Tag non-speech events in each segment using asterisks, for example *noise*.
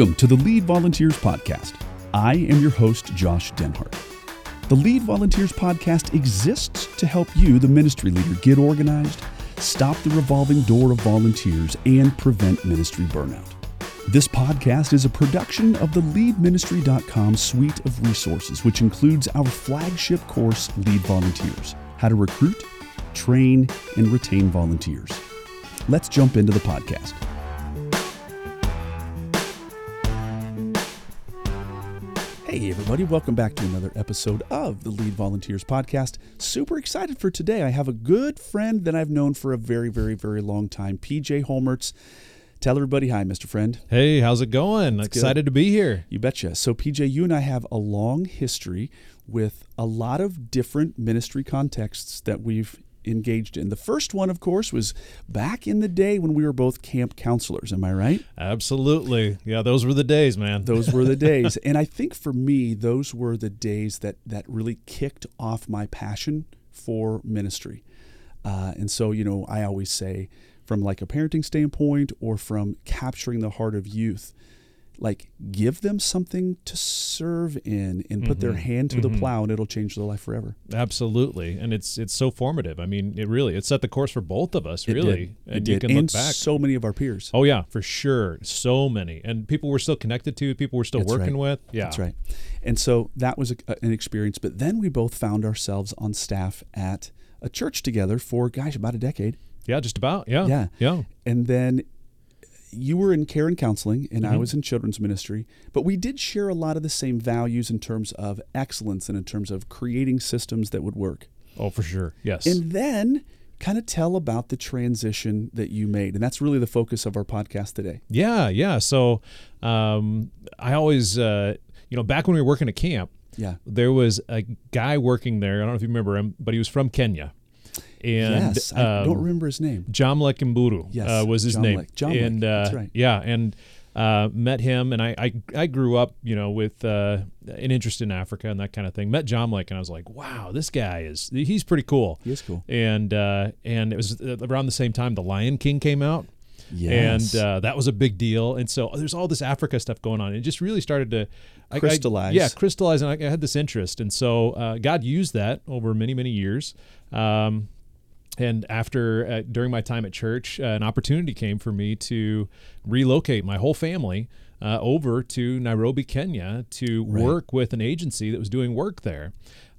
Welcome to the Lead Volunteers Podcast. I am your host, Josh Denhart. The Lead Volunteers Podcast exists to help you, the ministry leader, get organized, stop the revolving door of volunteers, and prevent ministry burnout. This podcast is a production of the leadministry.com suite of resources, which includes our flagship course, Lead Volunteers How to Recruit, Train, and Retain Volunteers. Let's jump into the podcast. Hey, everybody, welcome back to another episode of the Lead Volunteers Podcast. Super excited for today. I have a good friend that I've known for a very, very, very long time, PJ Holmertz. Tell everybody hi, Mr. Friend. Hey, how's it going? It's Excited good. to be here. You betcha. So, PJ, you and I have a long history with a lot of different ministry contexts that we've engaged in. The first one, of course, was back in the day when we were both camp counselors. Am I right? Absolutely. Yeah, those were the days, man. Those were the *laughs* days. and I think for me, those were the days that, that really kicked off my passion for ministry. Uh, and so, you know, I always say, from like a parenting standpoint or from capturing the heart of youth, like give them something to serve in and put their Mhm. hand to the Mhm. plow and it'll change their life forever. Absolutely. And it's it's so formative. I mean, it really it set the course for both of us, It really. did. And it you did. can and look back. so many of our peers. Oh yeah, for sure. So many. And people we're still connected to, people we're still That's working right. with. Yeah. That's right. And so that was a, an experience. But then we both found ourselves on staff at a church together for, gosh, about a decade. Yeah, just about. Yeah. Yeah. Yeah. And then you were in care and counseling, and I Mhm. was in children's ministry. But we did share a lot of the same values in terms of excellence and in terms of creating systems that would work. Oh, for sure. Yes. And then kind of tell about the transition that you made. And that's really the focus of our podcast today. yeah, yeah. So um I always uh you know, back when we were working at camp, Yeah. there was a guy working there. I don't know if you remember him, but he was from Kenya. And yes. I don't um, remember his name. Jamlek Mburu Yes, uh, was his Jamlek. name. Jamlek, And uh, that's right. yeah, and uh, met him, and I, I I grew up, you know, with uh, an interest in Africa and that kind of thing. Met Jamlek, and I was like, wow, this guy is he's pretty cool. He is cool. And uh, and it was around the same time the Lion King came out. Yes. And uh, that was a big deal. And so there's all this Africa stuff going on. It just really started to I- I- Crystallize. yeah, crystallize. And I, I had this interest. And so uh, God used that over many, many years. Um, and after, uh, during my time at church, uh, an opportunity came for me to relocate my whole family uh, over to Nairobi, Kenya, to Right. work with an agency that was doing work there.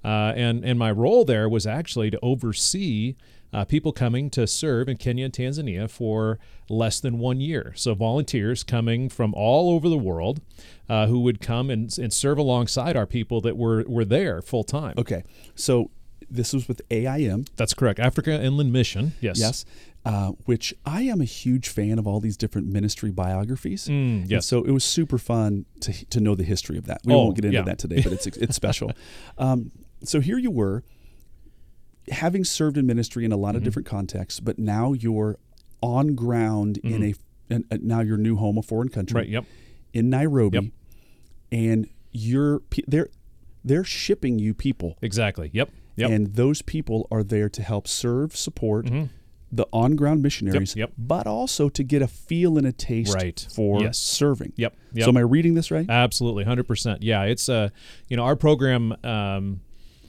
Uh, and and my role there was actually to oversee uh, people coming to serve in Kenya and Tanzania for less than one year. So volunteers coming from all over the world uh, who would come and, and serve alongside our people that were were there full time. Okay. So this was with AIM. That's correct. Africa Inland Mission. Yes. Yes. Uh, which I am a huge fan of all these different ministry biographies. Mm, And yes. so it was super fun to, to know the history of that. We Oh, won't get into yeah. that today, but it's it's special. *laughs* Um, so here you were, having served in ministry in a lot of Mhm. different contexts, but now you're on ground in a uh, now your new home, a foreign country, Right. Yep. in Nairobi, Yep. and you're they're they're shipping you people, Exactly. Yep. Yep. and those people are there to help serve, support Mhm. the on ground missionaries, yep. but also to get a feel and a taste Right. for Yes. serving. Yep. Yep. So am I reading this right? Absolutely, hundred percent. Yeah, it's uh, you know, our program um,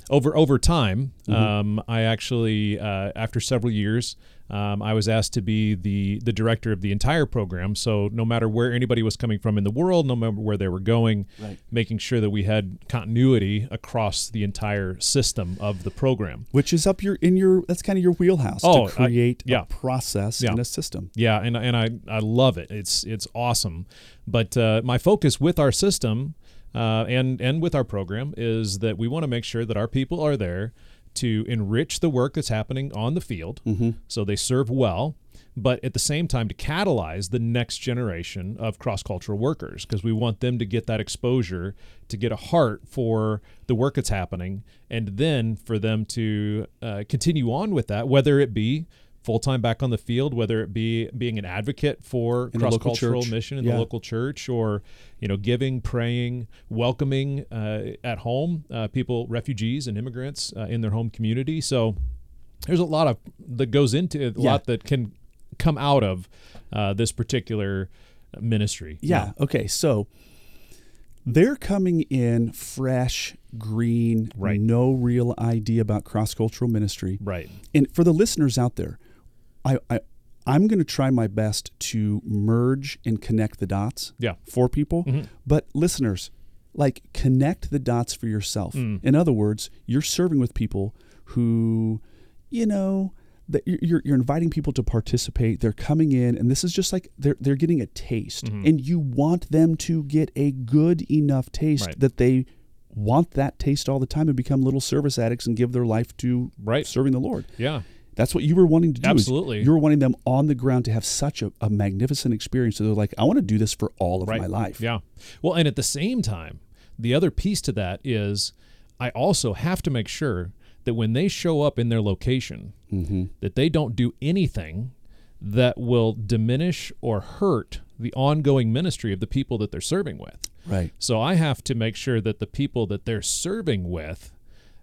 over over time. Mm-hmm. Um, I actually uh, after several years, um, I was asked to be the the director of the entire program. So no matter where anybody was coming from in the world, no matter where they were going, Right. making sure that we had continuity across the entire system of the program. Which is up your in your that's kind of your wheelhouse Oh, to I- create yeah. a process Yeah. and a system. Yeah, and and I I love it. It's it's awesome. But uh, my focus with our system uh, and and with our program is that we want to make sure that our people are there to enrich the work that's happening on the field, so they serve well. But at the same time, to catalyze the next generation of cross cultural workers, because we want them to get that exposure, to get a heart for the work that's happening, and then for them to uh, continue on with that, whether it be full time back on the field, whether it be being an advocate for cross cultural mission in Yeah. the local church, or you know, giving, praying, welcoming uh, at home uh, people, refugees and immigrants uh, in their home community. So there's a lot of that goes into it, a Yeah. lot that can come out of uh, this particular ministry. Yeah. Okay. So they're coming in fresh, green, Right. no real idea about cross cultural ministry. Right. And for the listeners out there, I, I I'm going to try my best to merge and connect the dots Yeah. for people. Mhm. But listeners, like connect the dots for yourself. Mm. In other words, you're serving with people who, you know, that you're- you're, inviting people to participate. They're coming in, and this is just like they're they're getting a taste, Mhm. and you want them to get a good enough taste Right. that they want that taste all the time and become little service addicts and give their life to Right. serving the Lord. Yeah. That's what you were wanting to do. Absolutely. You were wanting them on the ground to have such a, a magnificent experience. So they're like, I want to do this for all of right. my life. Yeah. Well, and at the same time, the other piece to that is I also have to make sure that when they show up in their location, Mm-hmm. that they don't do anything that will diminish or hurt the ongoing ministry of the people that they're serving with. Right. So I have to make sure that the people that they're serving with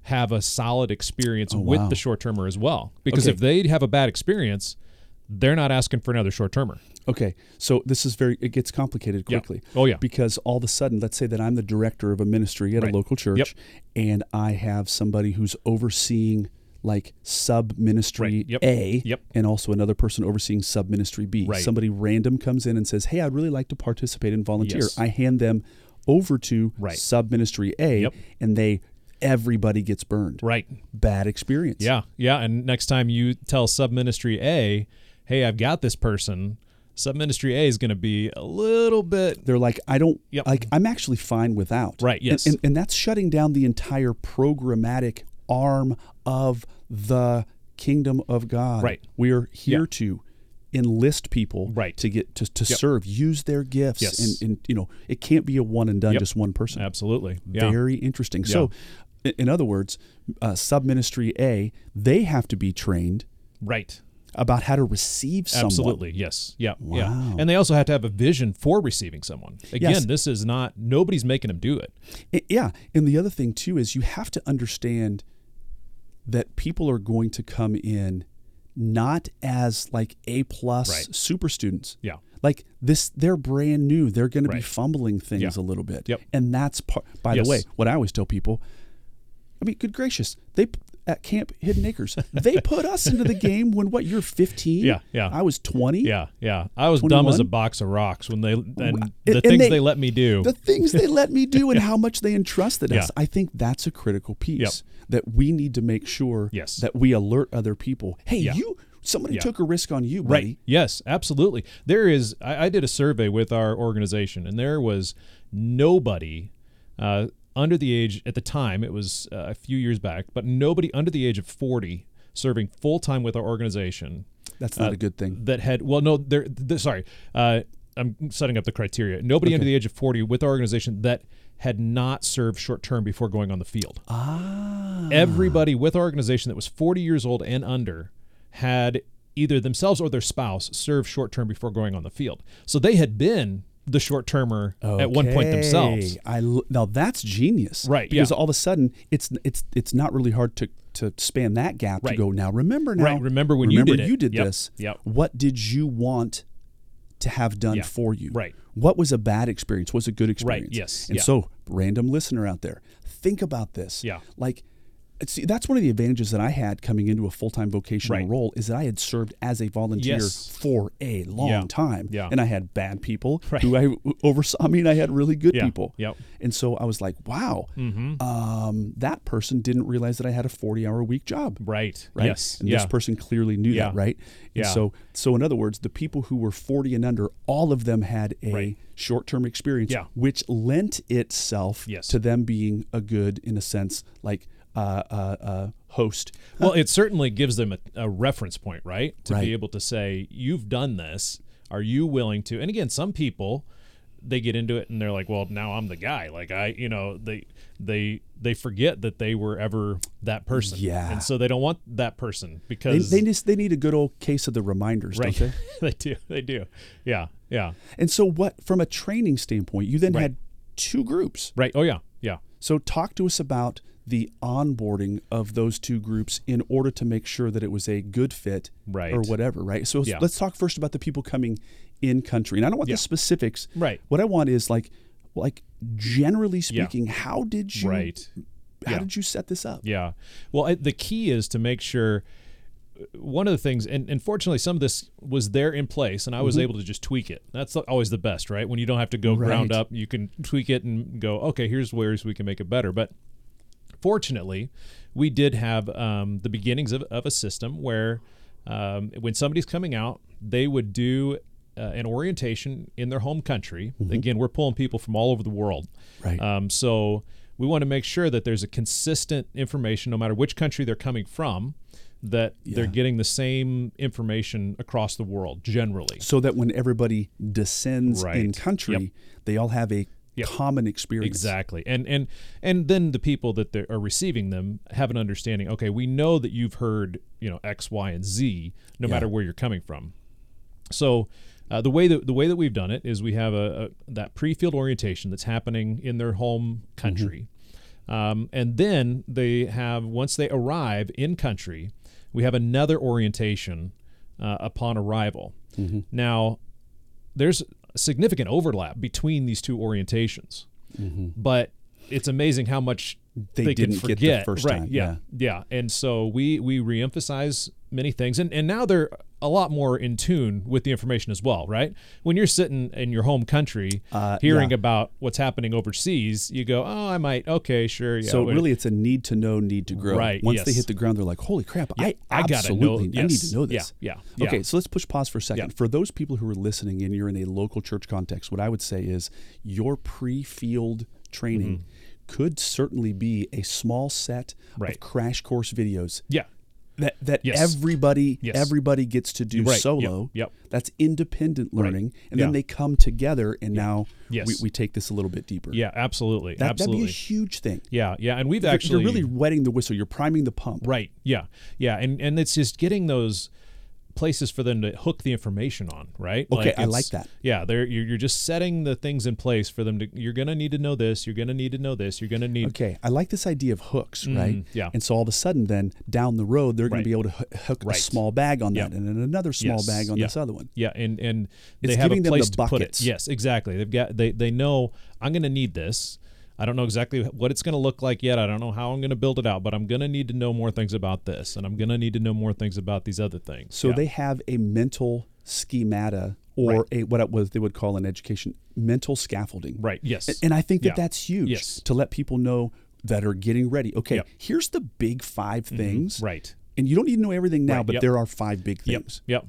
have a solid experience Oh, with wow. the short termer as well. Because Okay. if they have a bad experience, they're not asking for another short termer. Okay. So this is very, it gets complicated Yeah. quickly. Oh yeah. Because all of a sudden, let's say that I'm the director of a ministry at Right. a local church Yep. and I have somebody who's overseeing like sub ministry Right. Yep. A Yep. and also another person overseeing sub ministry B. Right. Somebody random comes in and says, Hey, I'd really like to participate and volunteer. Yes. I hand them over to sub ministry A and they, everybody gets burned. Right. Bad experience. Yeah. Yeah. And next time you tell sub ministry A, hey, I've got this person, sub ministry A is going to be a little bit they're like i don't Yep. like i'm actually fine without Right, And- yes. and, and, that's shutting down the entire programmatic arm of the kingdom of god Right. we are here Yeah. to enlist people Right. to get to, to Yep. serve use their gifts Yes. and, and you know it can't be a one and done Yep. just one person absolutely. Yeah. very interesting so i- in other words uh, sub ministry a they have to be trained right. about how to receive someone Absolutely. Yes. Yeah. Yeah. And they also have to have a vision for receiving someone. Again, Yes. this is not nobody's making them do it. I- Yeah, and the other thing too is you have to understand that people are going to come in not as like A plus Right. super students. Yeah. Like this, they're brand new. They're going to be fumbling things Yeah. a little bit. Yep. And that's part. By Yes. the way, what I always tell people, I mean, good gracious, they at Camp Hidden Acres, they *laughs* put us into the game when what you're 15. Yeah, yeah. I was 20. Yeah. Yeah. I was dumb as a box of rocks when they and And- the and things they- they, let me do. the things they let me do *laughs* and how much they entrusted us. Yeah. I think that's a critical piece Yep. that we need to make sure Yes. that we alert other people. Hey, Yeah. you somebody Yeah. took a risk on you, buddy. Right. Yes, absolutely. There is. I, I did a survey with our organization, and there was nobody uh, under the age at the time. It was uh, a few years back, but nobody under the age of forty serving full time with our organization That's not Uh, a good thing. that had. Well, no, they're, they sorry. Uh, I'm setting up the criteria. Nobody under the age of forty with our organization that had not served short term before going on the field. Ah. Everybody with our organization that was 40 years old and under had either themselves or their spouse serve short term before going on the field. So they had been the short termer at one point themselves. Okay. I now that's genius, Right, Because yeah. all of a sudden, it's it's it's not really hard to to span that gap to go. Now remember now, Right, remember when you did you did Yep, this. yep. What did you want to have done Yeah, for you? right. What was a bad experience? What was a good experience? Right. yes, And yeah. so, random listener out there, think about this. Yeah. Like. See, that's one of the advantages that I had coming into a full time vocational Right. role is that I had served as a volunteer Yes. for a long Yeah, time, yeah. and I had bad people *laughs* Right. who I oversaw. I mean, I had really good Yeah, people. yep. And so I was like, wow, um, that person didn't realize that I had a 40 hour a week job. Right. Right. Yes. And this person clearly knew that, right? And Yeah. so, so in other words, the people who were 40 and under, all of them had a Right. short term experience, Yeah. which lent itself Yes. to them being a good, in a sense, like uh, uh, uh, host. well, it certainly gives them a, a reference point, right? To Right. be able to say, "You've done this. Are you willing to?" And again, some people they get into it and they're like, "Well, now I'm the guy." Like I, you know, they they they forget that they were ever that person. Yeah. And so they don't want that person They, because they just they need a good old case of the reminders, right. don't they? *laughs* they do. They do. Yeah. Yeah. And so, what from a training standpoint, you then Right. had two groups. Right. Oh yeah. Yeah. So talk to us about the onboarding of those two groups in order to make sure that it was a good fit Right. or whatever, right? So Yeah. let's talk first about the people coming in country. And I don't want Yeah. the specifics. Right. What I want is like like generally Yeah. speaking, how did you Right. how Yeah. did you set this up? Yeah. Well, I, the key is to make sure. uh, One of the things, and, and fortunately, some of this was there in place, and I was able to just tweak it. That's always the best, right? When you don't have to go ground up, you can tweak it and go, okay, here's ways we can make it better. But fortunately, we did have um, the beginnings of, of a system where um, when somebody's coming out, they would do uh, an orientation in their home country. Again, we're pulling people from all over the world. Right. Um, so we want to make sure that there's a consistent information, no matter which country they're coming from, that they're getting the same information across the world generally. so that when everybody descends in country, Yep. they all have a Yep. common experience. Exactly, and and and then the people that are receiving them have an understanding. Okay, we know that you've heard you know X, Y, and Z, no Yeah. matter where you're coming from. So. Uh, the way that the way that we've done it is we have a, a that pre-field orientation that's happening in their home country, um, and then they have once they arrive in country, we have another orientation uh, upon arrival. Now, there's significant overlap between these two orientations, mm-hmm. but it's amazing how much They they, didn't can get the forget. first right? time, Yeah, yeah. And so we we reemphasize many things, and and now they're a lot more in tune with the information as well, right? When you're sitting in your home country, Uh, hearing yeah. about what's happening overseas, you go, "Oh, I might. Okay, sure. Yeah." So wait." really, it's a need to know, need to grow. Right, Once they hit the ground, they're like, "Holy crap! I I gotta absolutely know- I need to know this." Yeah, yeah, Okay, yeah. so let's push pause for a second. Yeah. For those people who are listening and you're in a local church context, what I would say is your pre-field training could certainly be a small set Mm-hmm. Right. of crash course videos yeah, that that Yes. everybody Yes. everybody gets to do Right. Solo. Yep. That's independent learning, and Yeah. then they come together, and now Yes. we, we take this a little bit deeper. yeah, absolutely, that, absolutely. that'd be a huge thing. yeah, yeah. And we've You're- actually you're really wetting the whistle. You're priming the pump. Right. Yeah. Yeah. And and it's just getting those places for them to hook the information on. Right. Okay, I like that. Yeah. They're you're, you're just setting the things in place for them to. You're gonna need to know this. You're gonna need to know this. You're gonna need. Okay, I like this idea of hooks, right? Mhm, yeah. And so all of a sudden, then down the road, they're going Right. to be able to hoo- hook Right. a small bag on that, and then another small Yes, bag on this other one. Yeah, and and they It's have a them the place to put it. Yes, exactly. They've got they they know I'm going to need this. I don't know exactly what it's going to look like yet. I don't know how I'm going to build it out, but I'm going to need to know more things about this, and I'm going to need to know more things about these other things. So Yeah. they have a mental schemata, or Right. a what it was they would call in education mental scaffolding. right. Yes. A- And I think that Yeah. that's huge Yes. to let people know that are getting ready. Okay, Yep. Mm-hmm. here's the big 5 things, right. and you don't need to know everything now, Right, but yep. there are five big things. Yep. Yep.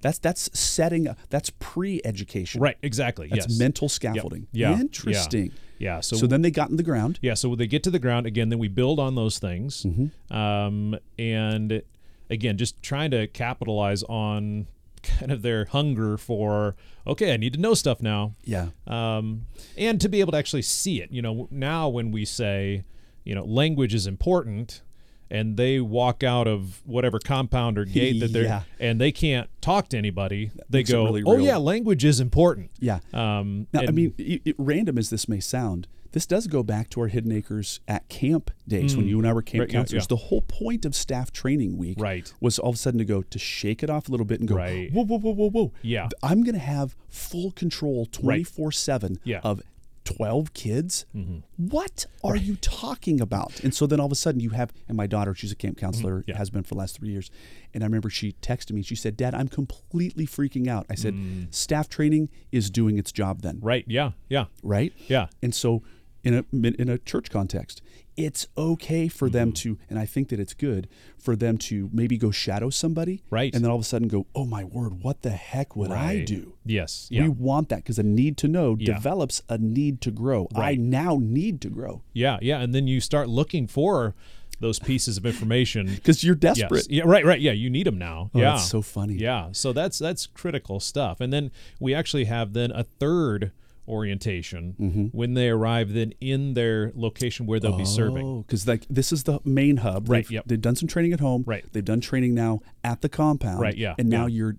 That's that's setting. up- That's pre-education. Right. Exactly. That's yes. mental scaffolding. Yeah. yeah, Interesting. Yeah. So, So then they got in the ground. yeah. So when they get to the ground again, then we build on those things, Mm-hmm. um, and again, just trying to capitalize on kind of their hunger for okay, I need to know stuff now. Yeah. um, and to be able to actually see it. You know, now when we say, you know, language is important, and they walk out of whatever compound or gate that they're, *laughs* Yeah. and they can't talk to anybody, they go, really "Oh yeah, language is important." Yeah. Um, Now, I mean, it, it- random as this may sound, this does go back to our Hidden Acres at camp days when you and I were camp Mm. Right, counselors. yeah. The whole point of staff training week Right. was all of a sudden to go to shake it off a little bit and go, Right. whoa, whoa, whoa, whoa, whoa. Yeah. I'm going to have full control 24 7 Yeah. of 12 kids. What are you talking about? And so then all of a sudden you have, and my daughter, she's a camp counselor, Mm-hmm. Yeah. has been for the last three years. And I remember she texted me, she said, Dad, I'm completely freaking out. I said, staff training is doing its job then, Mm. right? Yeah, yeah, right? yeah. And so in a in a church context, it's okay for them Mm-hmm. to and I think that it's good for them to maybe go shadow somebody Right. and then all of a sudden go, "Oh my word, what the heck would I do?" Yes, We want that because a need to know Yeah. develops a need to grow. I now need to grow yeah, yeah. And then you start looking for those pieces of information. *laughs* because you're Yes. desperate. Yeah, right, right. Yeah, you need them now. Oh, yeah, that's so funny. Yeah, so that's that's critical stuff. And then we actually have then a third orientation Mm-hmm. when they arrive then in their location where they'll be serving. Oh, because like this is the main hub. Right, They've, yep. they've done some training at home. Right. They've done training now at the compound. Right, yeah, And now yeah. you're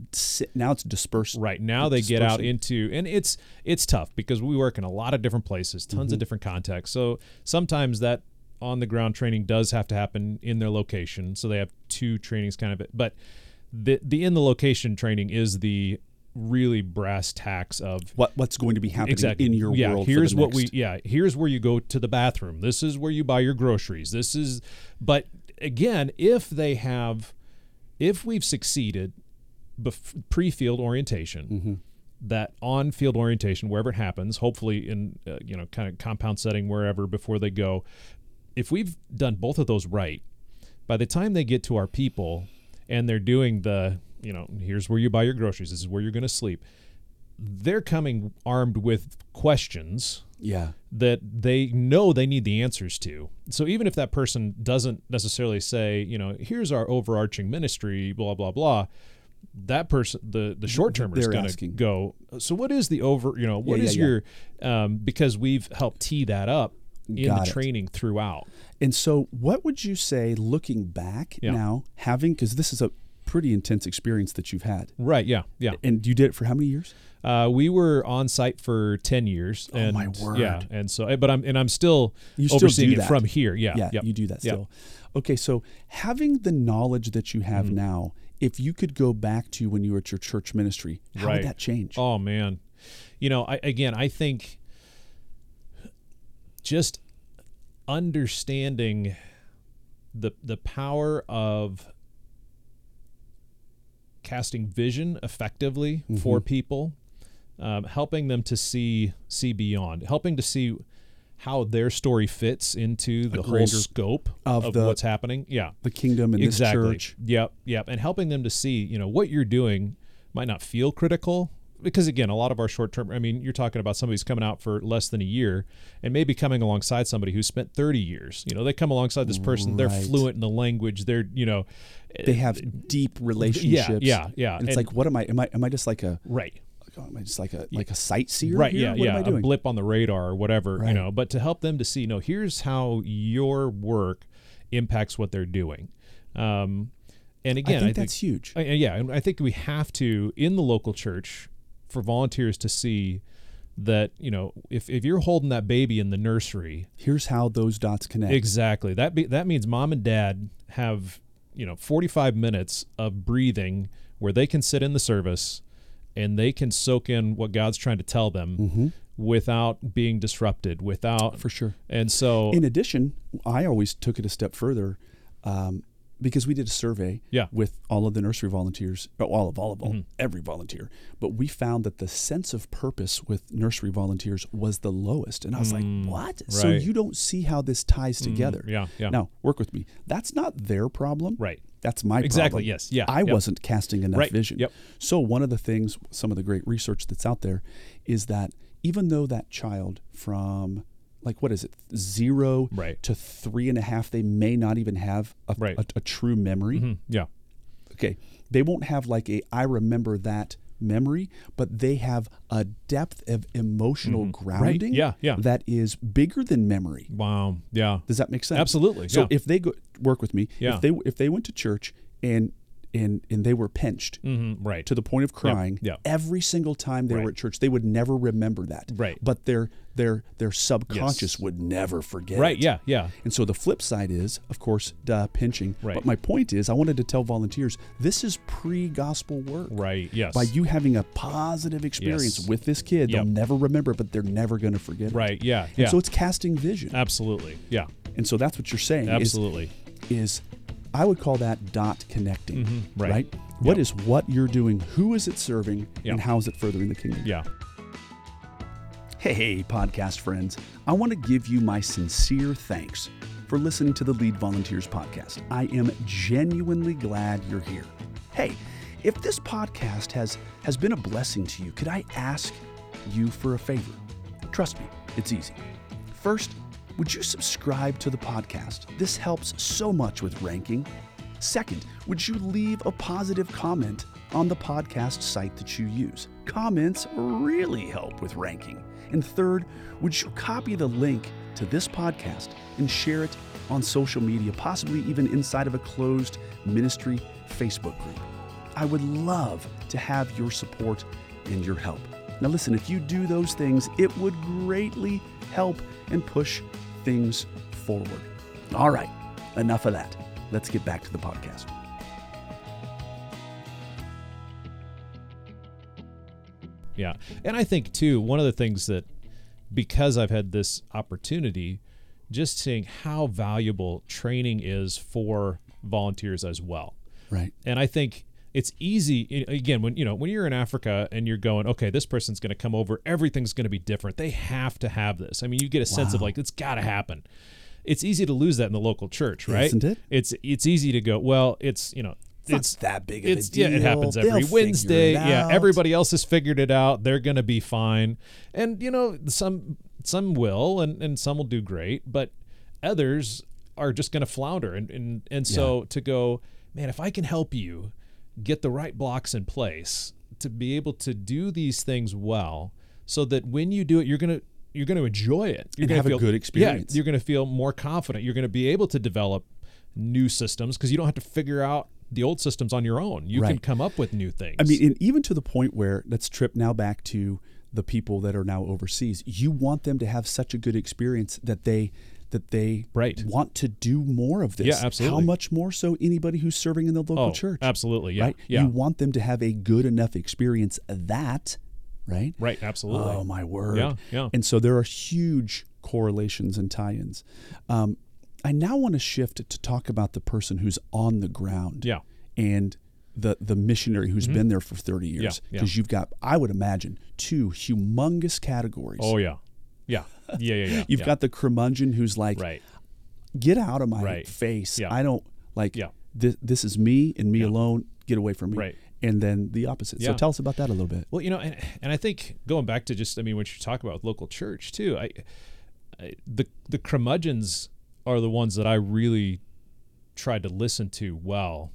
now it's dispersed. Right now they get out into and it's it's tough because we work in a lot of different places, tons Mm-hmm. of different contexts. So sometimes that on the ground training does have to happen in their location. So they have two trainings kind of but the the in the location training is the really brass tacks of what what's going to be happening exactly in your yeah world. here's what we yeah here's where you go to the bathroom this is where you buy your groceries this is but again if they have if we've succeeded bef- pre-field orientation Mm-hmm. that on-field orientation wherever it happens hopefully in uh, you know kind of compound setting wherever before they go if we've done both of those right by the time they get to our people and they're doing the you know here's where you buy your groceries this is where you're going to sleep they're coming armed with questions Yeah. that they know they need the answers to. So even if that person doesn't necessarily say, you know, here's our overarching ministry, blah blah blah, that person, the the short termer is going to go. So what is the over? You know, what Yeah, is yeah, your? Um, because we've helped tee that up in Got the it. training throughout. And so, what would you say, looking back Yeah. now, having because this is a pretty intense experience that you've had, Right? Yeah. Yeah. and you did it for how many years? Uh, we were on site for ten years. Oh, and, my word. Yeah, and so, but I'm and I'm still You still overseeing do it from here. Yeah. Yeah, yep. you do that Yep. still. Okay, so having the knowledge that you have Mm-hmm. now, if you could go back to when you were at your church ministry, how Right. would that change? Oh man, you know, I, again, I think just understanding the the power of casting vision effectively for Mm-hmm. people, um, helping them to see see beyond, helping to see how their story fits into the whole scope of of, the- what's happening. Yeah, the kingdom in exactly. this church. Yep, yep, and helping them to see, you know, what you're doing might not feel critical because again, a lot of our short term. I mean, you're talking about somebody who's coming out for less than a year, and maybe coming alongside somebody who spent 30 years. You know, they come alongside this person, they're fluent in the language. They're, you know, They have deep relationships. yeah, yeah, And it's and- like, what am I? Am I? Am I just like a? right. Am I just like a like a sightseer? right here? yeah What yeah am I a doing? blip on the radar or whatever Right. you know but to help them to see no here's how your work impacts what they're doing um, and again I think that's huge. I, yeah and i think we have to in the local church for volunteers to see that you know if, if you're holding that baby in the nursery Here's how those dots connect. exactly that be, that means mom and dad have you know 45 minutes of breathing where they can sit in the service and they can soak in what god's trying to tell them Mm-hmm. without being disrupted without For sure. and so In addition, I always took it a step further um, because we did a survey Yeah. with all of the nursery volunteers, uh, all of all of all, mm-hmm. every volunteer. But we found that the sense of purpose with nursery volunteers was the lowest, and I was like, mm, "What?" So you don't see how this ties mm, together. yeah, yeah. Now work with me. That's not their problem. right That's my Exactly, problem. yes, yeah, I yep. wasn't casting enough Right, vision. yep. So one of the things, some of the great research that's out there, is that even though that child from like what is it zero Right. to three and a half, they may not even have a, Right. a, a true memory. Mhm, yeah Okay, they won't have like a I remember that memory, but they have a depth of emotional grounding Mm-hmm. Yeah, yeah. that is bigger than memory. wow yeah Does that make sense? Absolutely, So yeah. if they go work with me, Yeah. if they if they went to church and and and they were pinched hmm right to the point of crying yep. every single time they Right. were at church, they would never remember that. Right. But their their their subconscious Yes. would never forget. right it. yeah yeah And so the flip side is, of course, duh, pinching. Right. But my point is, I wanted to tell volunteers this is pre-gospel work. right yes By you having a positive experience Yes. with this kid, Yep. they'll never remember, it, but they're never going to forget it. right yeah And yeah so it's casting vision. absolutely yeah And so that's what you're saying. is- absolutely is I would call that dot connecting. Mhm, right. Right? What Yep. is what you're doing? Who is it serving? Yep. And how is it furthering the kingdom? yeah Hey, hey, podcast friends. I want to give you my sincere thanks for listening to the Lead Volunteers podcast. I am genuinely glad you're here. Hey, if this podcast has has been a blessing to you, could I ask you for a favor? Trust me, it's easy. First, would you subscribe to the podcast? This helps so much with ranking. Second, would you leave a positive comment on the podcast site that you use? Comments really help with ranking. And third, would you copy the link to this podcast and share it on social media, possibly even inside of a closed ministry Facebook group? I would love to have your support and your help. Now, listen, if you do those things, it would greatly help and push things forward. All right, enough of that. Let's get back to the podcast. Yeah. And I think too, one of the things that because I've had this opportunity, just seeing how valuable training is for volunteers as well. Right. And I think it's easy again when you know when you're in Africa and you're going, okay, this person's going to come over, everything's going to be different. They have to have this. I mean, you get a sense of like it's got to happen. It's easy to lose that in the local church, right? Isn't it? It's it's easy to go, well, it's, you know, It's, not that big of it's a deal. yeah, it happens They'll every Wednesday. Yeah, everybody else has figured it out. They're gonna be fine, and you know some some will, and and some will do great, but others are just gonna flounder, and and and so to go, man, if I can help you get the right blocks in place to be able to do these things well, so that when you do it, you're gonna you're going to enjoy it. You're And gonna have a feel, good experience. Yeah, you're going to feel more confident. You're going to be able to develop new systems because you don't have to figure out the old systems on your own. You can come up with new things. I mean, and even to the point where let's trip now back to the people that are now overseas. You want them to have such a good experience that they that they Right. want to do more of this. Yeah, absolutely. How much more so anybody who's serving in the local oh, church? absolutely. Yeah. Right? Yeah. You want them to have a good enough experience that, right? right. Absolutely. Oh my word! Yeah, yeah. And so there are huge correlations and tie-ins. Um, I now want to shift to talk about the person who's on the ground. Yeah. And the the missionary who's been there for 30 years. Mm-hmm. Yeah, yeah. Because you've got, I would imagine, two humongous categories. Oh yeah. Yeah. Yeah. Yeah. Yeah. *laughs* You've yeah. got the curmudgeon who's like, right. get out of my Right. face. Yeah. I don't like Yeah. this. This is me and me alone. Get away from me. Right. And then the opposite. So tell us about that a little bit. Well, you know, and, and I think going back to just, I mean, what you talk about with local church too, I, I the the curmudgeons are the ones that I really tried to listen to well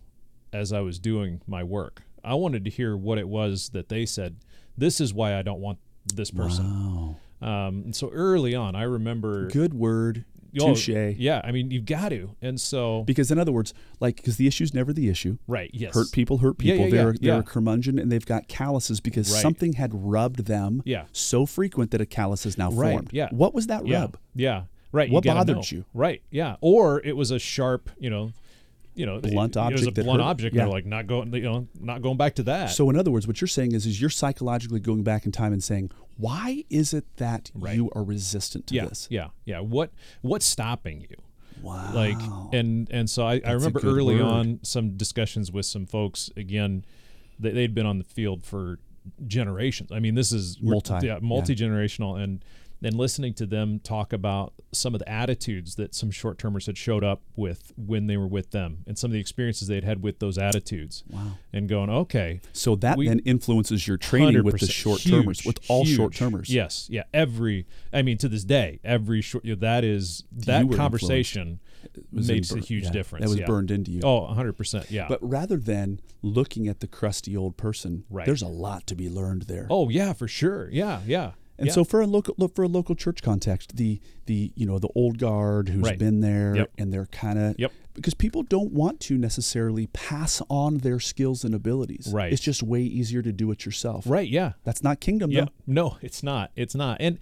as I was doing my work. I wanted to hear what it was that they said. This is why I don't want this person. Wow. Um, and so early on, I remember. Good word. Oh, Touche. Yeah, I mean, you've got to, and so Because in other words, like because the issue's never the issue. right, yes, Hurt people hurt people. yeah, yeah, they're yeah, they're a curmudgeon and they've got calluses because Right. something had rubbed them Yeah. so frequent that a callus is now Right, formed. yeah. What was that rub? Yeah, right. What you gotta bothered know. you? Right. Yeah. Or it was a sharp, you know, you know, Blunt it, It was a blunt hurt. object. Yeah. They're like not going, you know, not going back to that. So in other words, what you're saying is is you're psychologically going back in time and saying, why is it that Right. you are resistant to yeah, this? yeah, yeah. What what's stopping you? Wow. Like, and and so I, I remember early word. on some discussions with some folks. Again, they, they'd been on the field for generations. I mean, this is Multi, yeah, yeah. multi generational, and then listening to them talk about some of the attitudes that some short termers had showed up with when they were with them, and some of the experiences they'd had with those attitudes. Wow. And going, okay, So that We- then influences your training with the short termers, with all short termers. Yes, yeah. Every, I mean, to this day, every short. You know, that is that conversation makes a huge yeah, difference. That was yeah. burned into you. Oh, 100 percent. Yeah. But rather than looking at the crusty old person, Right. there's a lot to be learned there. oh yeah, for sure. Yeah, yeah. And yeah. so for a local look for a local church context, the the you know the old guard who's Right. been there Yep. and they're kind of Yep. because people don't want to necessarily pass on their skills and abilities. Right. It's just way easier to do it yourself. right. Yeah. That's not kingdom Yeah. though. No, it's not. It's not. And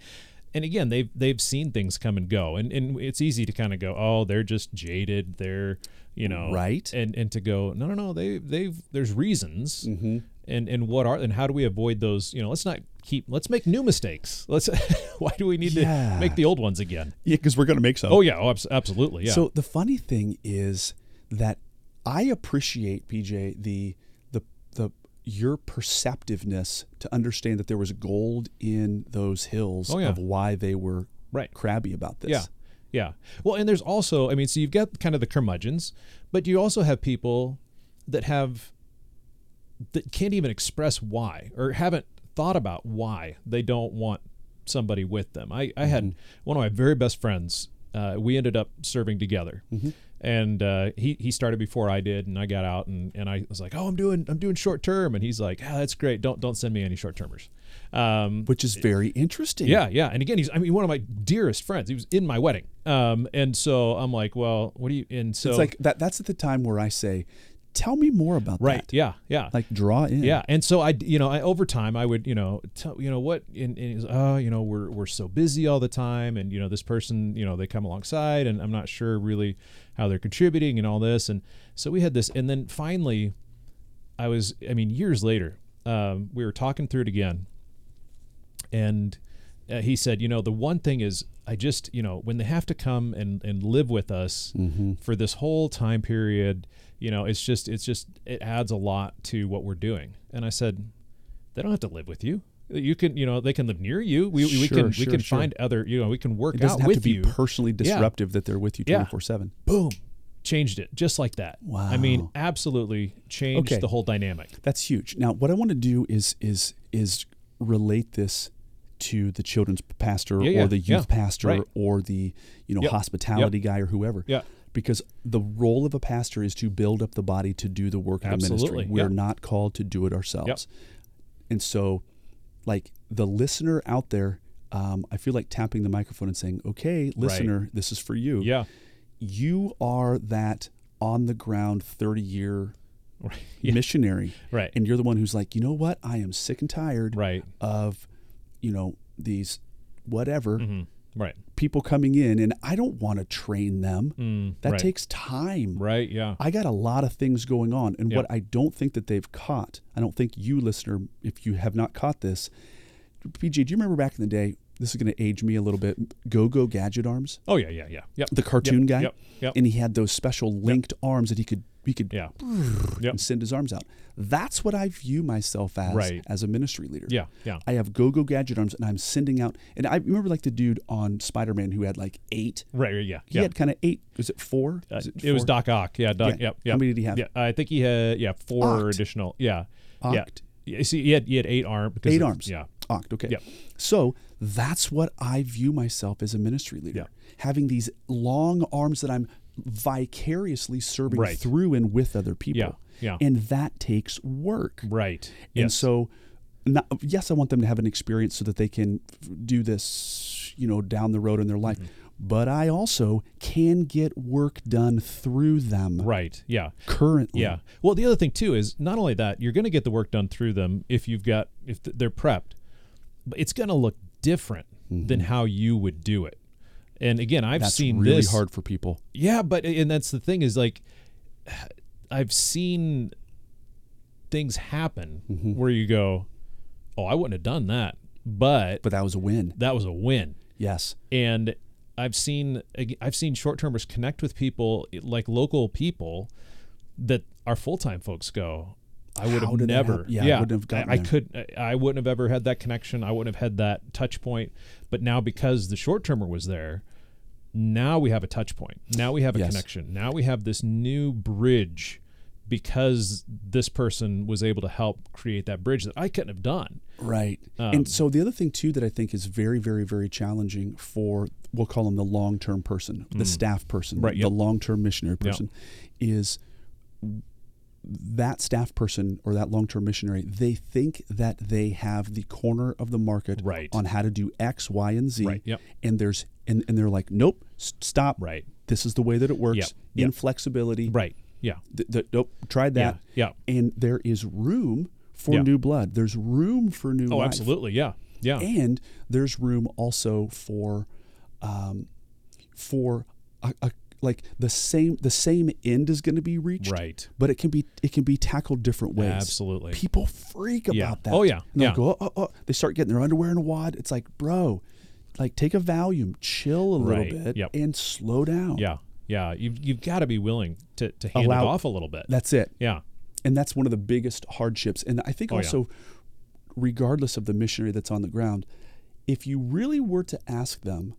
and again, they've they've seen things come and go, and and it's easy to kind of go, oh, they're just jaded. They're you know Right. And and to go, no, no, no. They they've there's reasons. Mm-hmm. And and what are and how do we avoid those? You know, let's not keep. Let's make new mistakes. Let's. *laughs* why do we need Yeah. to make the old ones again? Yeah, because we're gonna make some. Oh yeah. Oh, absolutely. Yeah. So the funny thing is that I appreciate PJ the the the your perceptiveness to understand that there was gold in those hills Oh, yeah. of why they were right. crabby about this. Yeah. Yeah. Well, and there's also, I mean, so you've got kind of the curmudgeons, but you also have people that have, that can't even express why or haven't thought about why they don't want somebody with them. I, I had one of my very best friends, uh, we ended up serving together. And uh, he, he started before I did, and I got out, and, and I was like, "Oh, I'm doing I'm doing short term," and he's like, "Ah, that's great. Don't don't send me any short termers." Um, Which is very interesting. yeah, yeah. And again, he's I mean one of my dearest friends. He was in my wedding. Um, and so I'm like, well, what do you? And so It's like that that's at the time where I say tell me more about right. that. Yeah. Yeah. Like draw in. Yeah, and so I, you know, I, over time I would, you know, tell, you know what, and, and he's, oh, you know, we're we're so busy all the time, and you know, this person, you know, they come alongside, and I'm not sure really how they're contributing and all this, and so we had this, and then finally, I was, I mean, years later, um, we were talking through it again, and uh, he said, you know, the one thing is, I just, you know, when they have to come and and live with us Mm-hmm. for this whole time period, you know, it's just, it's just, it adds a lot to what we're doing. And I said, they don't have to live with you. You can, you know, they can live near you. We, we Sure, can, we can sure. find other, you know, we can work It doesn't out have to be you. personally disruptive that they're with you Yeah. 24 7. Boom, changed it just like that. Wow. I mean, absolutely changed Okay. the whole dynamic. That's huge. Now, what I want to do is is is relate this to the children's pastor Yeah, yeah, or the youth yeah, pastor right. or the you know Yep, hospitality guy or whoever. Yeah. Because the role of a pastor is to build up the body to do the work of the ministry. We're not called to do it ourselves. And so, like the listener out there, um, I feel like tapping the microphone and saying, "Okay, listener, this is for you. Yeah. You are that on the ground thirty year *laughs* Right. Yeah. missionary." Right. and you're the one who's like, you know what? I am sick and tired Right. of, you know, these whatever hmm Right. people coming in, and I don't want to train them. Mm, That right. takes time. Right. Yeah. I got a lot of things going on, and Yeah. what I don't think that they've caught, I don't think you, listener, if you have not caught this, PJ, do you remember back in the day? This is going to age me a little bit. Go Go Gadget Arms, Oh yeah. Yeah. Yeah. Yep. the cartoon Yep, guy, Yep. Yep. and he had those special linked arms that he could he could Yeah. Yep. and send his arms out. That's what I view myself as Right. as a ministry leader. Yeah. Yeah. I have go go gadget arms and I'm sending out and I remember like the dude on Spider Man who had like eight. Right. Yeah. He yeah. had kind of eight. Was it four? Uh, Was it, was? Doc Ock. Yeah. Doc. Yeah. Yep. Yep. How many did he have? Yeah. I think he had yeah four Oct. additional. Yeah. Yeah. Oct. Yeah. See, he had he had eight arms. Eight of- arms. Yeah. Oct, okay. Yep. So that's what I view myself as a ministry leader. Having these long arms that I'm vicariously serving Right. through and with other people. Yeah. Yeah. And that takes work. Right. And Yes. so, not, yes, I want them to have an experience so that they can do this, you know, down the road in their life. Mm-hmm. But I also can get work done through them right. Yeah. currently. Yeah. Well, the other thing too is not only that you're going to get the work done through them if you've got if th- they're prepped, but it's going to look different than how you would do it. And again, I've. That's seen really this. hard for people. Yeah, but and that's the thing is like I've seen things happen Mm-hmm. where you go, "Oh, I wouldn't have done that," but, But that was a win. that was a win. Yes. And I've seen I've seen short termers connect with people like local people that our full time folks go. I would How have never. happen? Yeah, I wouldn't have gotten I, I could. I wouldn't have ever had that connection. I wouldn't have had that touch point. But now because the short termer was there, now we have a touch point. Now we have a Yes. connection. Now we have this new bridge because this person was able to help create that bridge that I couldn't have done. Right. Um, and so the other thing too that I think is very, very, very challenging for we'll call them the long term person, the staff person, Mm. Right, the yep. long term missionary person, is that staff person or that long term missionary, they think that they have the corner of the market Right. on how to do X, Y, and Z. Right, yep. And there's and, and they're like, Nope, stop. Right. This is the way that it works. Yep, yep. Inflexibility. Right. Yeah. Th- th- nope, tried that. Yeah. And there is room for Yeah. new blood. There's room for new Oh, life. absolutely. Yeah. Yeah. And there's room also for, um, for a, a like the same the same end is going to be reached, Right. But it can be it can be tackled different ways. Absolutely. People freak Yeah. about that. Oh, yeah. And Yeah. go, oh, oh, oh. They start getting their underwear in a wad. It's like, bro, like take a Valium, chill a little Right. bit, Yep. and slow down. Yeah. Yeah. You've, you've got to be willing to, to hand Allow- it off a little bit. That's it. yeah. and that's one of the biggest hardships and i think Oh, yeah. also regardless of the missionary that's on the ground if you really were to ask them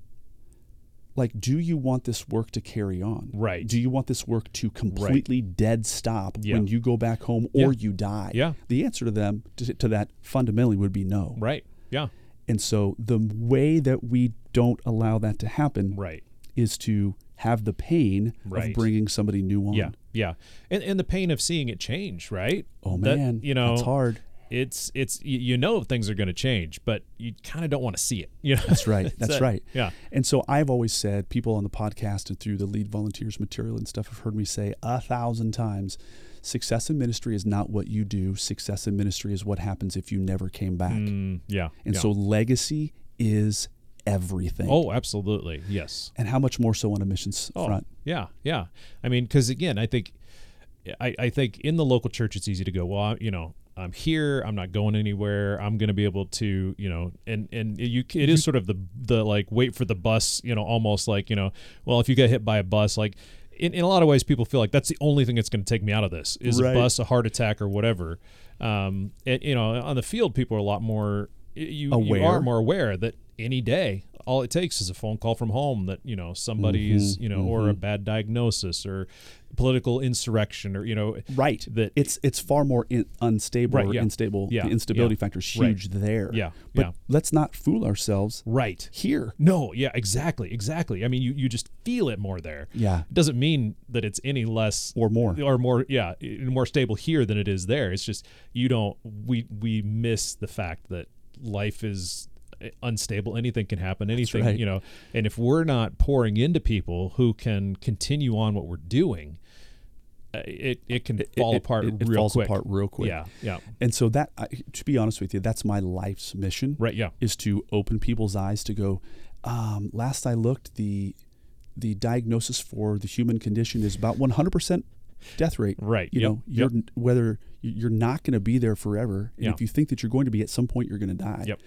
like do you want this work to carry on Right. do you want this work to completely dead stop Yeah. when you go back home or Yeah. you die Yeah. the answer to them to, to that fundamentally would be no Right. Yeah. and so the way that we don't allow that to happen Right. is to have the pain Right. of bringing somebody new on Yeah. Yeah. And, and the pain of seeing it change, right? oh That, man you know, it's hard It's, it's, you, know, things are going to change, but you kind of don't want to see it. *laughs* You know? That's right. That's So, right. Yeah. And so I've always said, people on the podcast and through the lead volunteers material and stuff have heard me say a thousand times success in ministry is not what you do. Success in ministry is what happens if you never came back. Mm, yeah. And yeah. so legacy is everything. Oh, absolutely. Yes. And how much more so on a missions Oh, front? yeah, yeah. I mean, because again, I think, I, I think in the local church, it's easy to go. Well, you know, I'm here. I'm not going anywhere. I'm going to be able to, you know, and and you, it is sort of the the like wait for the bus, you know, almost like you know, well, if you get hit by a bus, like. In, in a lot of ways, people feel like that's the only thing that's going to take me out of this is Right. a bus, a heart attack, or whatever. Um, and you know, on the field, people are a lot more you, you Aware. are more aware that any day all it takes is a phone call from home that you know somebody's Mhm, you know or a bad diagnosis or political insurrection or you know Right. that It's it's far more in, unstable Right, or yeah. unstable. Yeah, The instability yeah. factor is Right. huge there. yeah But yeah let's not fool ourselves right here. no yeah exactly exactly i mean you, you just feel it more there Yeah. it doesn't mean that it's any less Or more. or more yeah more stable here than it is there it's just you don't we we miss the fact that life is unstable anything can happen anything right. you know and if we're not pouring into people who can continue on what we're doing uh, it it can It- fall it- apart it, it real falls quick apart real quick. yeah yeah And so that, I, to be honest with you, that's my life's mission. right yeah Is to open people's eyes to go. Um, last I looked, the the diagnosis for the human condition is about 100% death rate. right You yep, know, you're yep. whether you're not going to be there forever, and Yeah. if you think that you're going to be at some point, you're going to die. Yep.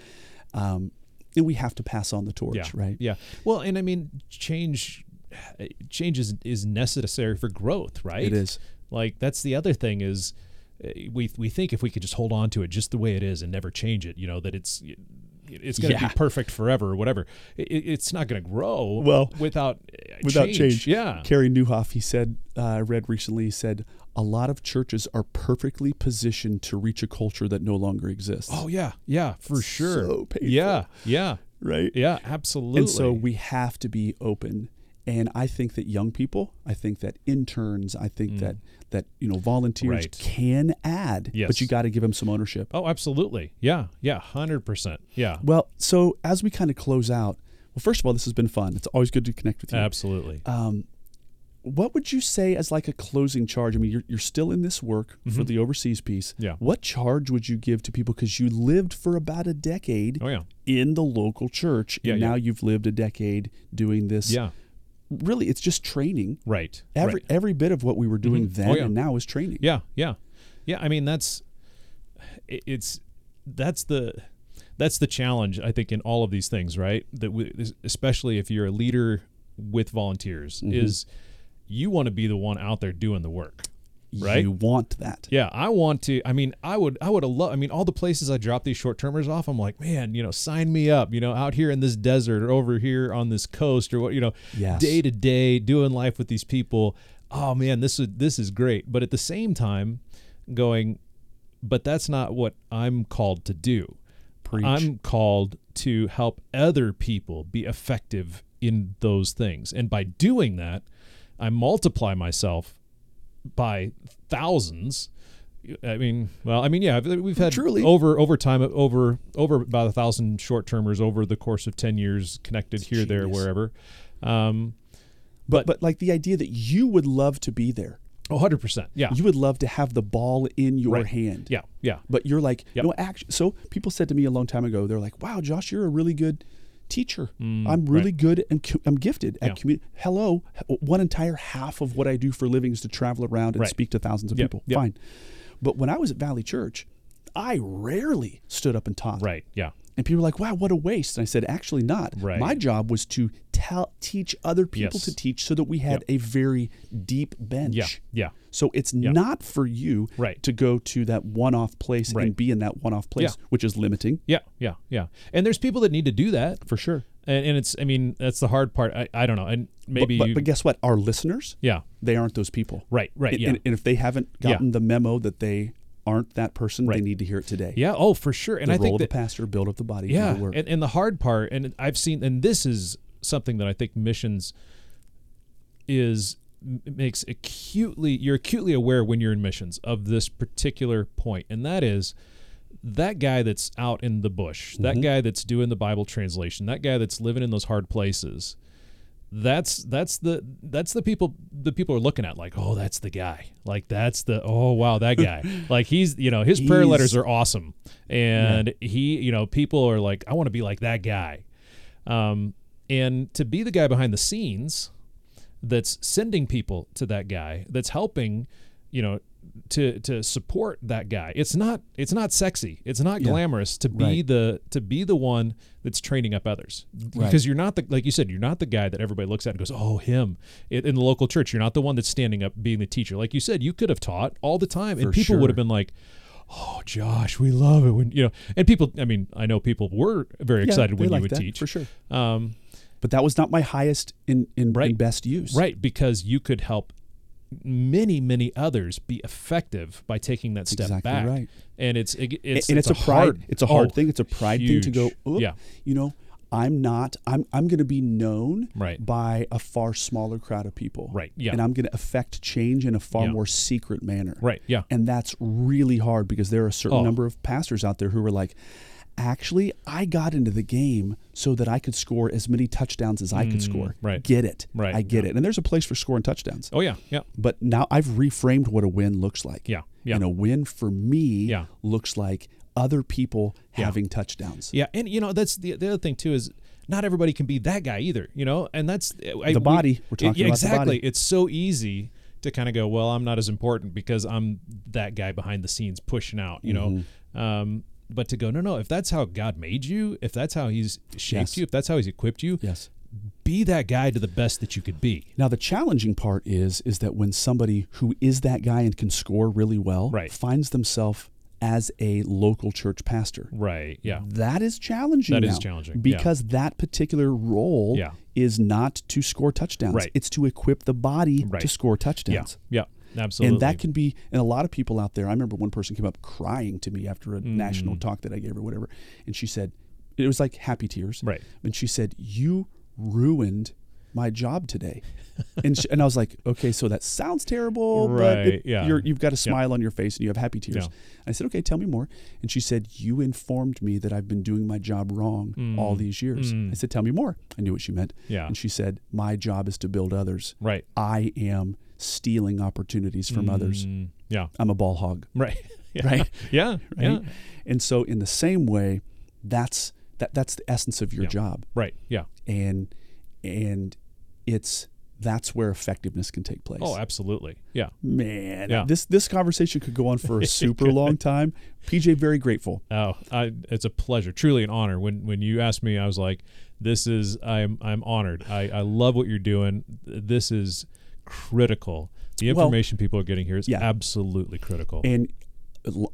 Um, and we have to pass on the torch, yeah right? yeah well and i mean change change is, is necessary for growth right It is. Like that's the other thing is uh, we we think if we could just hold on to it just the way it is and never change it, you know, that it's it's going to Yeah. be perfect forever or whatever. It, it's not going to grow Well, without uh, without change. Yeah. Carey Nieuwhof, he said, uh, I read recently, he said, a lot of churches are perfectly positioned to reach a culture that no longer exists. Oh yeah, yeah, for sure. So. Yeah, yeah, right. yeah, absolutely. And so we have to be open. And I think that young people, I think that interns, I think that that you know volunteers Mm. Right. can add, Yes. but you got to give them some ownership. oh, absolutely. Yeah, yeah, hundred percent. Yeah, Well, so as we kind of close out, well, first of all, this has been fun. It's always good to connect with you. absolutely. Um, what would you say as like a closing charge? I mean, you're, you're still in this work for the overseas piece. Mm-hmm. Yeah. What charge would you give to people? Because you lived for about a decade Oh yeah, in the local church, Yeah, and yeah. now you've lived a decade doing this. yeah, Really, it's just training. right. Every right. every bit of what we were doing Mhm. then Oh, yeah. and now is training. Yeah, yeah, yeah. I mean, that's it- it's that's the that's the challenge I think in all of these things, right? That we, especially if you're a leader with volunteers, Mm-hmm. is you want to be the one out there doing the work. Right? You want that. Yeah, I want to. I mean, I would. I would have loved. I mean, all the places I drop these short termers off, I'm like, man, you know, sign me up. You know, out here in this desert or over here on this coast or what, you know, day to day doing life with these people. Oh man, this is this is great. But at the same time, going, but that's not what I'm called to do. Preach. I'm called to help other people be effective in those things, and by doing that, I multiply myself by thousands. I mean, well, I mean, yeah, we've had Truly. over over time over over about a thousand short termers over the course of ten years, connected here, there, wherever. Um, but but like the idea that you would love to be there. oh, 100 percent, yeah, You would love to have the ball in your Right. hand. yeah, yeah, But you're like, Yep. know, actually, so people said to me a long time ago, they're like, wow, Josh, you're a really good teacher. I'm really good and cu- I'm gifted at Mm, Yeah. community. Hello, one entire half of what I do for a living is to travel around and Right. speak to thousands of Yep, people. yep. Fine. But when I was at Valley Church, I rarely stood up and taught. right, yeah, And people were like, wow, what a waste. And I said, actually not. Right. My job was to tell teach other people Yes. to teach so that we had Yep. a very deep bench. yeah, yeah, So it's not for you Right. to go to that one off place and be in that one off place, Yeah. which is limiting yeah, yeah, yeah. And there's people that need to do that, for sure. and, and it's, I mean, that's the hard part. I, I don't know, and maybe, but, but, you, but guess what? Our listeners, yeah, they aren't those people. right, right, And, yeah. and, and if they haven't Yeah. gotten the memo that they aren't that person, they need to hear it today. Yeah. Oh, for sure. And the I role think of that the pastor, build up the body, yeah, the and, and the hard part, and I've seen, and this is something that I think missions is makes acutely you're acutely aware when you're in missions of this particular point, and that is that guy that's out in the bush, that Mm-hmm. guy that's doing the Bible translation, that guy that's living in those hard places. That's that's the that's the people the people are looking at like oh that's the guy. Like that's the oh wow that guy. *laughs* Like he's you know his prayer letters are awesome. And he you know people are like I want to be like that guy. Um and to be the guy behind the scenes that's sending people to that guy that's helping you know to to support that guy it's not it's not sexy it's not Yeah. glamorous to be Right. the to be the one that's training up others Right. because you're not the like you said you're not the guy that everybody looks at and goes oh him in in the local church you're not the one that's standing up being the teacher like you said you could have taught all the time and For people would have been like oh josh we love it when you know and people i mean i know people were very excited when you would that, teach for sure. um, But that was not my highest in in, in Right. best use. Right, because you could help many, many others be effective by taking that step Exactly back. right. And it's it, it's and it's, a pride. hard, it's a hard oh, thing. It's a pride thing to go. Oop, Yeah. You know, I'm not. I'm. I'm going to be known Right. by a far smaller crowd of people. Right, yeah. And I'm going to affect change in a far Yeah. more secret manner. Right. Yeah. And that's really hard because there are a certain Oh. number of pastors out there who are like, actually, I got into the game so that I could score as many touchdowns as I could score. Mm, right. Get it. Right, I get yeah. it. And there's a place for scoring touchdowns. Oh yeah. Yeah. But now I've reframed what a win looks like. Yeah. Yeah. And a win for me Yeah. looks like other people Yeah. having touchdowns. Yeah. And you know that's the the other thing too is not everybody can be that guy either. You know, and that's I, The body. We're talking yeah, about the exactly. It's so easy to kind of go, well, I'm not as important because I'm that guy behind the scenes pushing out. You know. Mm-hmm. Um, but to go, no, no. If that's how God made you, if that's how He's shaped Yes. you, if that's how He's equipped you, Yes. be that guy to the best that you could be. Now the challenging part is is that when somebody who is that guy and can score really well Right. finds themselves as a local church pastor. Right. Yeah. That is challenging. That is challenging, yeah. because that particular role Yeah. is not to score touchdowns. Right. It's to equip the body Right. to score Yeah. touchdowns. Yeah. Absolutely. And that can be, and a lot of people out there. I remember one person came up crying to me after a Mm. national talk that I gave or whatever, and she said, it was like happy tears. Right. And she said, "You ruined my job today," *laughs* and she, and I was like, "Okay, so that sounds terrible, but Right, it- yeah. you're, you've got a smile on your face and you have happy tears." Yeah. I said, "Okay, tell me more." And she said, "You informed me that I've been doing my job wrong all these years." Mm. I said, "Tell me more." I knew what she meant. Yeah. And she said, "My job is to build others. Right. I am stealing opportunities from others. Mm, yeah. I'm a ball hog." Right. *laughs* Yeah. Right? *laughs* Yeah. right? Yeah. And so in the same way, that's that that's the essence of your Yeah. job. Right. Yeah. And and it's that's where effectiveness can take place. Oh, absolutely. Yeah. Man, Yeah. this this conversation could go on for a *laughs* super long time. PJ, very grateful. Oh, I, it's a pleasure, truly an honor. When when you asked me, I was like, "This is I'm I'm honored. I, I love what you're doing. This is critical. The Well, information people are getting here is yeah. absolutely critical." And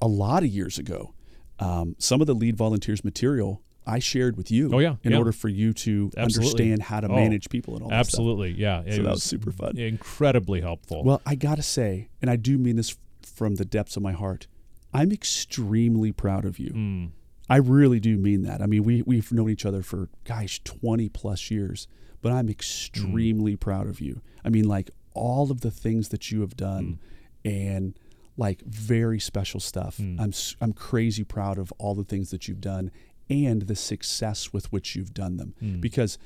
a lot of years ago, um, some of the lead volunteers material I shared with you. Oh, yeah, in yeah. order for you to Absolutely. understand how to Oh, manage people and all absolutely, yeah. It So that was super fun. incredibly helpful. Well, I gotta say, and I do mean this from the depths of my heart, I'm extremely proud of you. Mm, I really do mean that. I mean, we we've known each other for gosh, 20 plus years, but I'm extremely proud of you. I mean, like all of the things that you have done mm. and like very special stuff. Mm. I'm s- I'm crazy proud of all the things that you've done and the success with which you've done them mm. because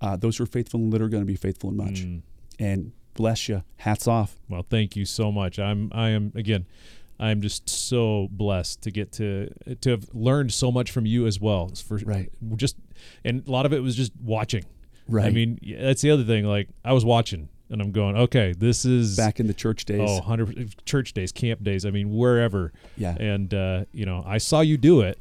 uh, those who are faithful in little are going to be faithful in much. And bless you. Hats off. Well, thank you so much. I'm I am again I'm just so blessed to get to to have learned so much from you as well. For Right. just and a lot of it was just watching. Right. I mean, that's the other thing like I was watching and I'm going, "Okay, this is Back in the church days. oh, 100 church days, camp days, I mean, wherever." Yeah. And uh, you know, I saw you do it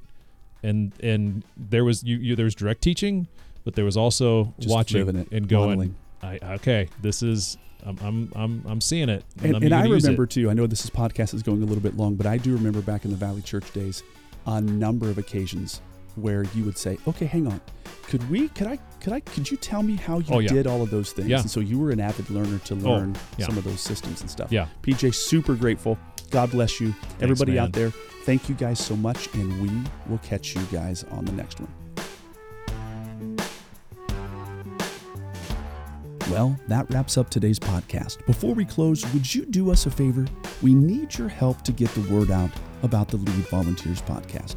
and and there was you, you there was direct teaching, but there was also Just watching it, and going. I, okay, this is I'm I'm I'm, I'm seeing it, And, I'm and I remember too. I know this is podcast is going a little bit long, but I do remember back in the Valley Church days, a number of occasions where you would say, "Okay, hang on, could we? Could I? Could I? Could you tell me how you Oh, yeah. did all of those things?" Yeah. And so you were an avid learner to Oh, learn yeah. some of those systems and stuff. Yeah. PJ, super grateful. God bless you, everybody man. out there. Thank you guys so much, and we will catch you guys on the next one. Well, that wraps up today's podcast. Before we close, would you do us a favor? We need your help to get the word out about the Lead Volunteers podcast.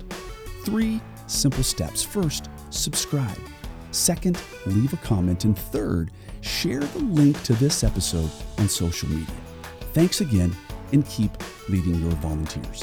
Three simple steps. First, subscribe. Second, leave a comment. And third, share the link to this episode on social media. Thanks again and keep leading your volunteers.